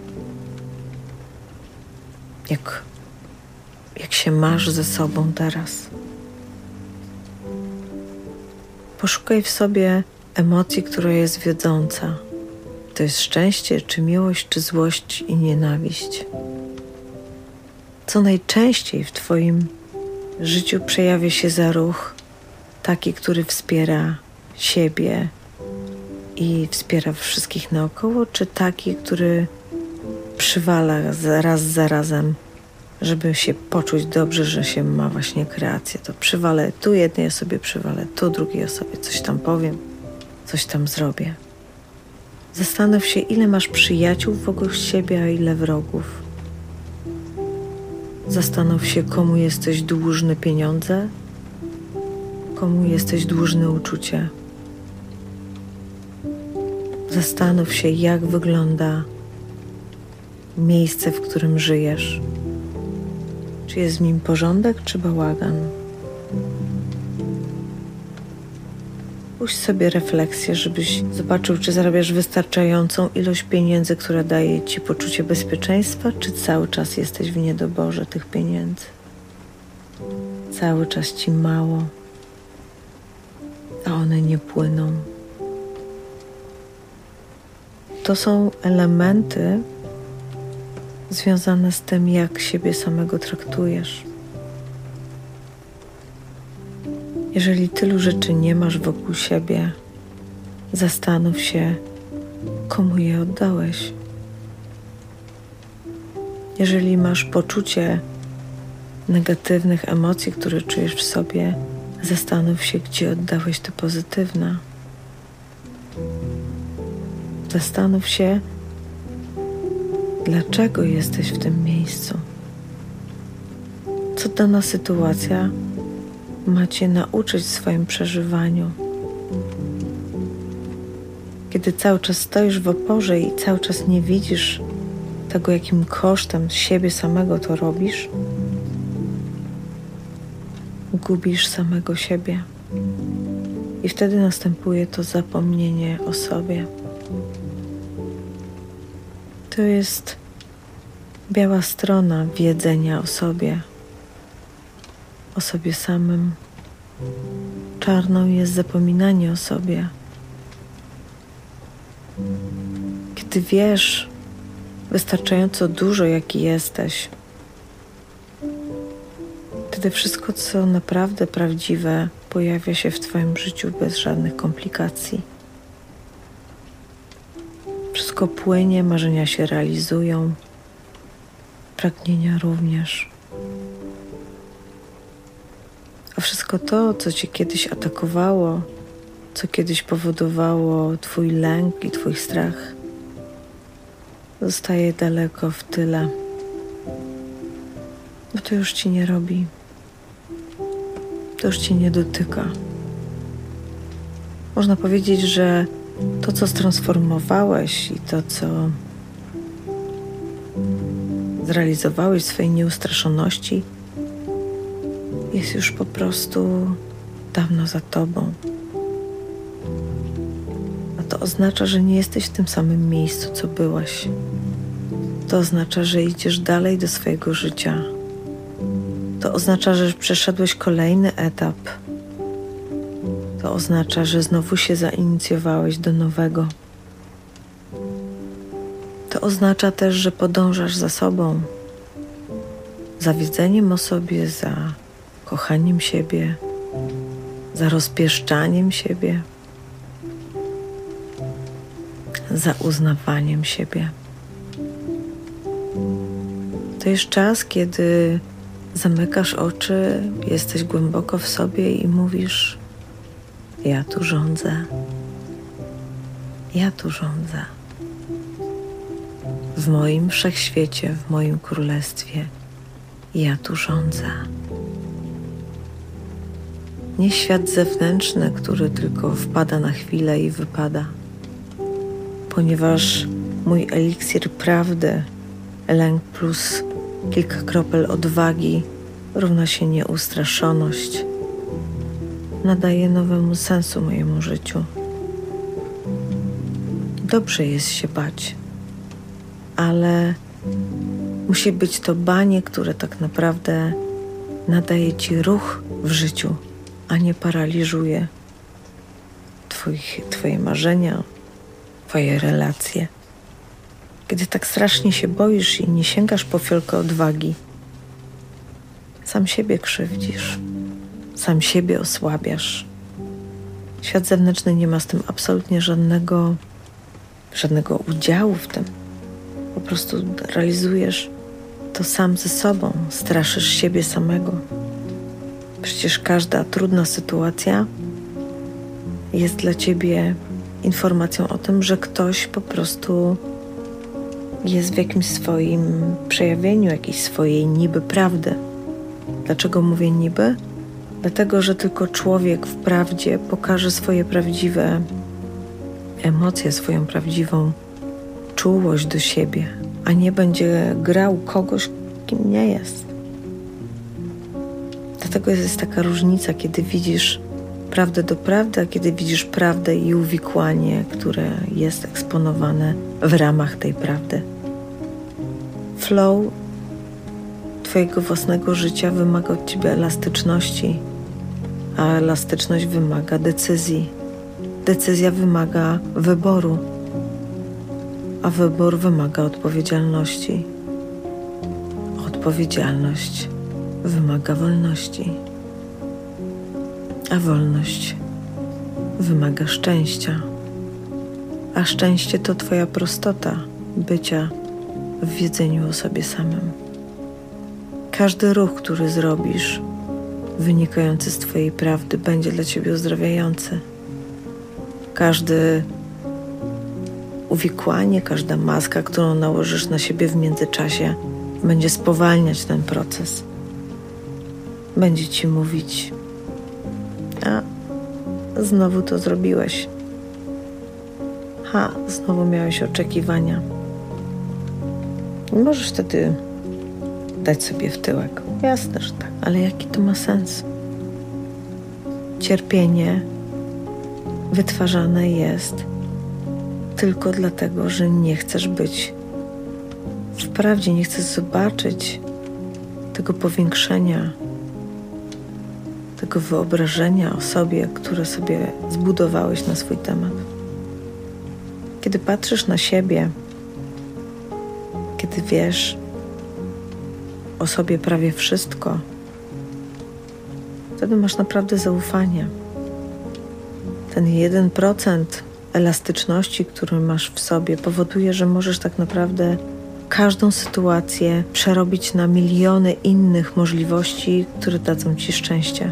Jak, jak się masz ze sobą teraz? Poszukaj w sobie emocji, która jest wiodąca. To jest szczęście, czy miłość, czy złość i nienawiść. Co najczęściej w Twoim życiu przejawia się za ruch taki, który wspiera siebie i wspiera wszystkich naokoło, czy taki, który przywala raz za razem, żeby się poczuć dobrze, że się ma właśnie kreację. To przywalę tu jednej osobie, przywalę tu drugiej osobie, coś tam powiem, coś tam zrobię. Zastanów się, ile masz przyjaciół wokół siebie, a ile wrogów. Zastanów się, komu jesteś dłużny pieniądze, komu jesteś dłużny uczucie. Zastanów się, jak wygląda miejsce, w którym żyjesz. Czy jest w nim porządek, czy bałagan? Puść sobie refleksję, żebyś zobaczył, czy zarabiasz wystarczającą ilość pieniędzy, która daje ci poczucie bezpieczeństwa, czy cały czas jesteś w niedoborze tych pieniędzy. Cały czas ci mało, a one nie płyną. To są elementy związane z tym, jak siebie samego traktujesz. Jeżeli tylu rzeczy nie masz wokół siebie, zastanów się, komu je oddałeś. Jeżeli masz poczucie negatywnych emocji, które czujesz w sobie, zastanów się, gdzie oddałeś te pozytywne. Zastanów się, dlaczego jesteś w tym miejscu. Co dana sytuacja macie nauczyć w swoim przeżywaniu. Kiedy cały czas stoisz w oporze i cały czas nie widzisz tego, jakim kosztem siebie samego to robisz, gubisz samego siebie. I wtedy następuje to zapomnienie o sobie. To jest biała strona wiedzenia o sobie o sobie samym. Czarną jest zapominanie o sobie. Kiedy wiesz wystarczająco dużo, jaki jesteś, wtedy wszystko, co naprawdę prawdziwe, pojawia się w Twoim życiu bez żadnych komplikacji. Wszystko płynie, marzenia się realizują, pragnienia również. A wszystko to, co cię kiedyś atakowało, co kiedyś powodowało Twój lęk i Twój strach, zostaje daleko w tyle, bo to już ci nie robi, to już ci nie dotyka. Można powiedzieć, że to, co stransformowałeś i to, co zrealizowałeś w swojej nieustraszoności, jest już po prostu dawno za tobą. A to oznacza, że nie jesteś w tym samym miejscu, co byłaś. To oznacza, że idziesz dalej do swojego życia. To oznacza, że przeszedłeś kolejny etap. To oznacza, że znowu się zainicjowałeś do nowego. To oznacza też, że podążasz za sobą, za wiedzeniem o sobie, za kochaniem siebie, za rozpieszczaniem siebie, za uznawaniem siebie. To jest czas, kiedy zamykasz oczy, jesteś głęboko w sobie i mówisz: Ja tu rządzę. Ja tu rządzę. W moim wszechświecie, w moim królestwie Ja tu rządzę. Nie świat zewnętrzny, który tylko wpada na chwilę i wypada, ponieważ mój eliksir prawdy, lęk plus kilka kropel odwagi równa się nieustraszoność, nadaje nowemu sensu mojemu życiu. Dobrze jest się bać, ale musi być to banie, które tak naprawdę nadaje ci ruch w życiu, a nie paraliżuje twoich, Twoje marzenia, Twoje relacje. Kiedy tak strasznie się boisz i nie sięgasz po fiolkę odwagi, sam siebie krzywdzisz, sam siebie osłabiasz. Świat zewnętrzny nie ma z tym absolutnie żadnego, żadnego udziału w tym. Po prostu realizujesz to sam ze sobą, straszysz siebie samego. Przecież każda trudna sytuacja jest dla ciebie informacją o tym, że ktoś po prostu jest w jakimś swoim przejawieniu, jakiejś swojej niby prawdy. Dlaczego mówię niby? Dlatego, że tylko człowiek w prawdzie pokaże swoje prawdziwe emocje, swoją prawdziwą czułość do siebie, a nie będzie grał kogoś, kim nie jest. Dlatego jest taka różnica, kiedy widzisz prawdę do prawdy, a kiedy widzisz prawdę i uwikłanie, które jest eksponowane w ramach tej prawdy. Flow Twojego własnego życia wymaga od Ciebie elastyczności, a elastyczność wymaga decyzji. Decyzja wymaga wyboru, a wybór wymaga odpowiedzialności. Odpowiedzialność wymaga wolności, a wolność wymaga szczęścia. A szczęście to Twoja prostota bycia w wiedzeniu o sobie samym. Każdy ruch, który zrobisz, wynikający z Twojej prawdy, będzie dla Ciebie uzdrawiający. Każdy uwikłanie, każda maska, którą nałożysz na siebie w międzyczasie, będzie spowalniać ten proces. Będzie ci mówić: A, znowu to zrobiłeś. Ha, znowu miałeś oczekiwania. Możesz wtedy dać sobie w tyłek. Jasne, że tak, ale jaki to ma sens? Cierpienie wytwarzane jest tylko dlatego, że nie chcesz być wprawdzie, nie chcesz zobaczyć tego powiększenia, tego wyobrażenia o sobie, które sobie zbudowałeś na swój temat. Kiedy patrzysz na siebie, kiedy wiesz o sobie prawie wszystko, wtedy masz naprawdę zaufanie. Ten 1% elastyczności, który masz w sobie, powoduje, że możesz tak naprawdę każdą sytuację przerobić na miliony innych możliwości, które dadzą ci szczęście.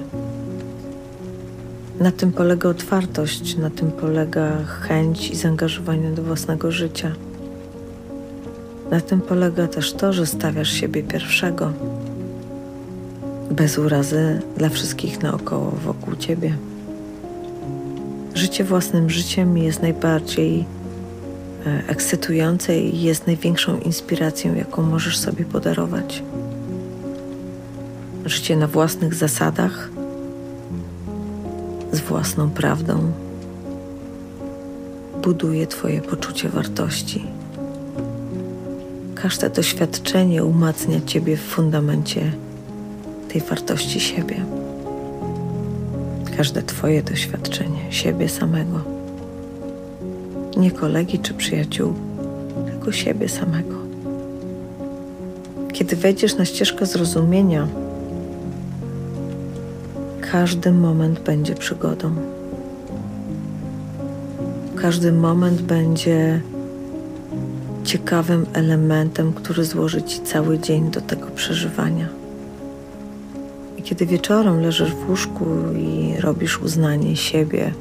Na tym polega otwartość, na tym polega chęć i zaangażowanie do własnego życia. Na tym polega też to, że stawiasz siebie pierwszego, bez urazy dla wszystkich naokoło wokół ciebie. Życie własnym życiem jest najbardziej ekscytujące i jest największą inspiracją, jaką możesz sobie podarować. Życie na własnych zasadach, z własną prawdą, buduje Twoje poczucie wartości. Każde doświadczenie umacnia Ciebie w fundamencie tej wartości siebie każde Twoje doświadczenie siebie samego. Nie kolegi czy przyjaciół, tylko siebie samego. Kiedy wejdziesz na ścieżkę zrozumienia, każdy moment będzie przygodą. Każdy moment będzie ciekawym elementem, który złoży Ci cały dzień do tego przeżywania. Kiedy wieczorem leżysz w łóżku i robisz uznanie siebie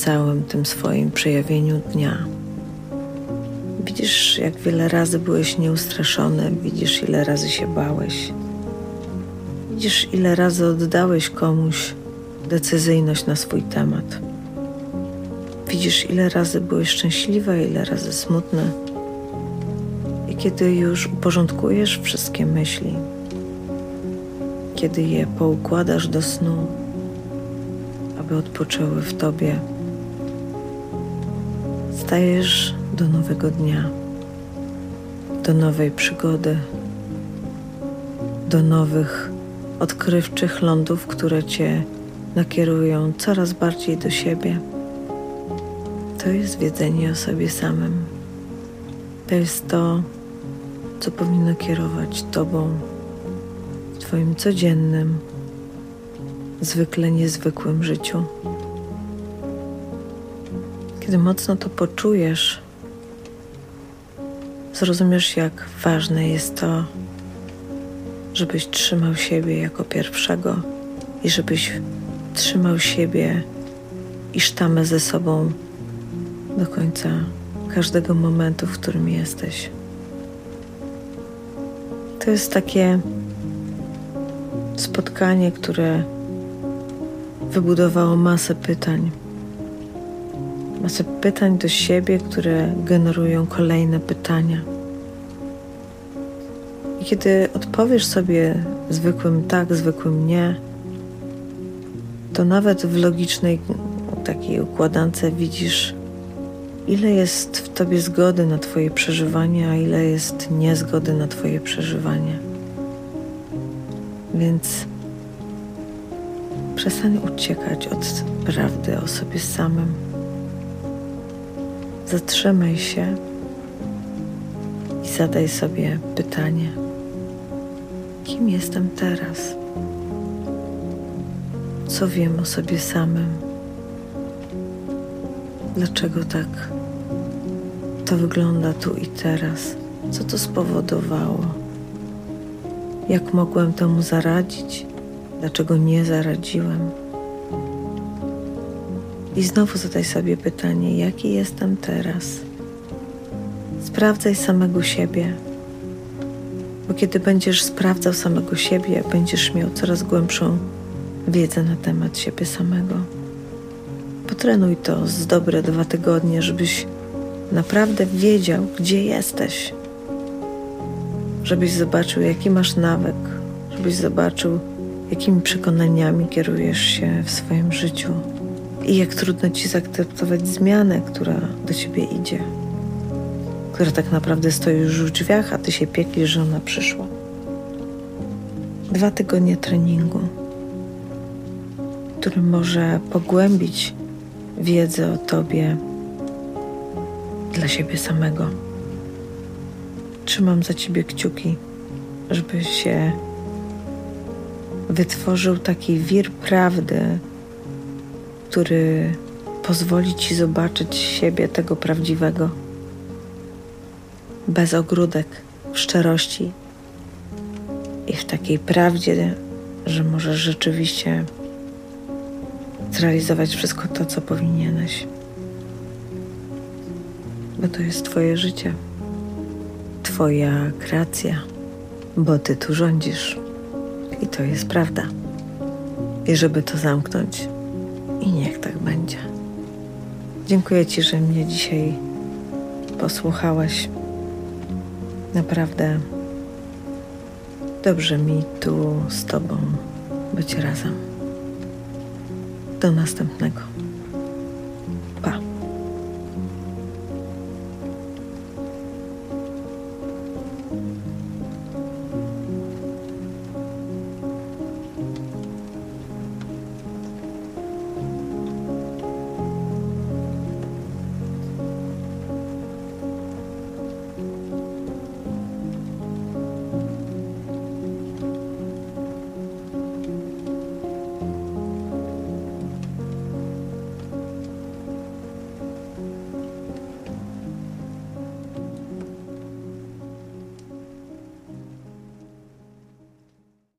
całym tym swoim przejawieniu dnia, widzisz, jak wiele razy byłeś nieustraszony, widzisz, ile razy się bałeś, Widzisz, ile razy oddałeś komuś decyzyjność na swój temat. Widzisz, ile razy byłeś szczęśliwa, ile razy smutna. I kiedy już uporządkujesz wszystkie myśli, kiedy je poukładasz do snu, aby odpoczęły w tobie, stajesz do nowego dnia, do nowej przygody, do nowych, odkrywczych lądów, które cię nakierują coraz bardziej do siebie. To jest wiedzenie o sobie samym. To jest to, co powinno kierować Tobą w Twoim codziennym, zwykle niezwykłym życiu. Kiedy mocno to poczujesz, zrozumiesz, jak ważne jest to, żebyś trzymał siebie jako pierwszego i żebyś trzymał siebie i sztamę ze sobą do końca każdego momentu, w którym jesteś. To jest takie spotkanie, które wybudowało masę pytań. Masę pytań do siebie, które generują kolejne pytania. I kiedy odpowiesz sobie zwykłym tak, zwykłym nie, to nawet w logicznej takiej układance widzisz, ile jest w tobie zgody na Twoje przeżywanie, a ile jest niezgody na Twoje przeżywanie. Więc przestań uciekać od prawdy o sobie samym. Zatrzymaj się i zadaj sobie pytanie: kim jestem teraz? Co wiem o sobie samym? Dlaczego tak to wygląda tu i teraz? Co to spowodowało? Jak mogłem temu zaradzić? Dlaczego nie zaradziłem? I znowu zadaj sobie pytanie, jaki jestem teraz? Sprawdzaj samego siebie, bo kiedy będziesz sprawdzał samego siebie, będziesz miał coraz głębszą wiedzę na temat siebie samego. Potrenuj to z dobre dwa tygodnie, żebyś naprawdę wiedział, gdzie jesteś. Żebyś zobaczył, jaki masz nawyk, żebyś zobaczył, jakimi przekonaniami kierujesz się w swoim życiu i jak trudno ci zaakceptować zmianę, która do ciebie idzie, która tak naprawdę stoi już w drzwiach, a ty się pieklisz, że ona przyszła. Dwa tygodnie treningu, który może pogłębić wiedzę o tobie dla siebie samego. Trzymam za ciebie kciuki, żeby się wytworzył taki wir prawdy, który pozwoli ci zobaczyć siebie tego prawdziwego, bez ogródek, w szczerości i w takiej prawdzie, że możesz rzeczywiście zrealizować wszystko to, co powinieneś bo to jest Twoje życie, Twoja kreacja, bo Ty tu rządzisz. I to jest prawda. I żeby to zamknąć, i niech tak będzie. Dziękuję Ci, że mnie dzisiaj posłuchałeś. Naprawdę dobrze mi tu z Tobą być razem. Do następnego.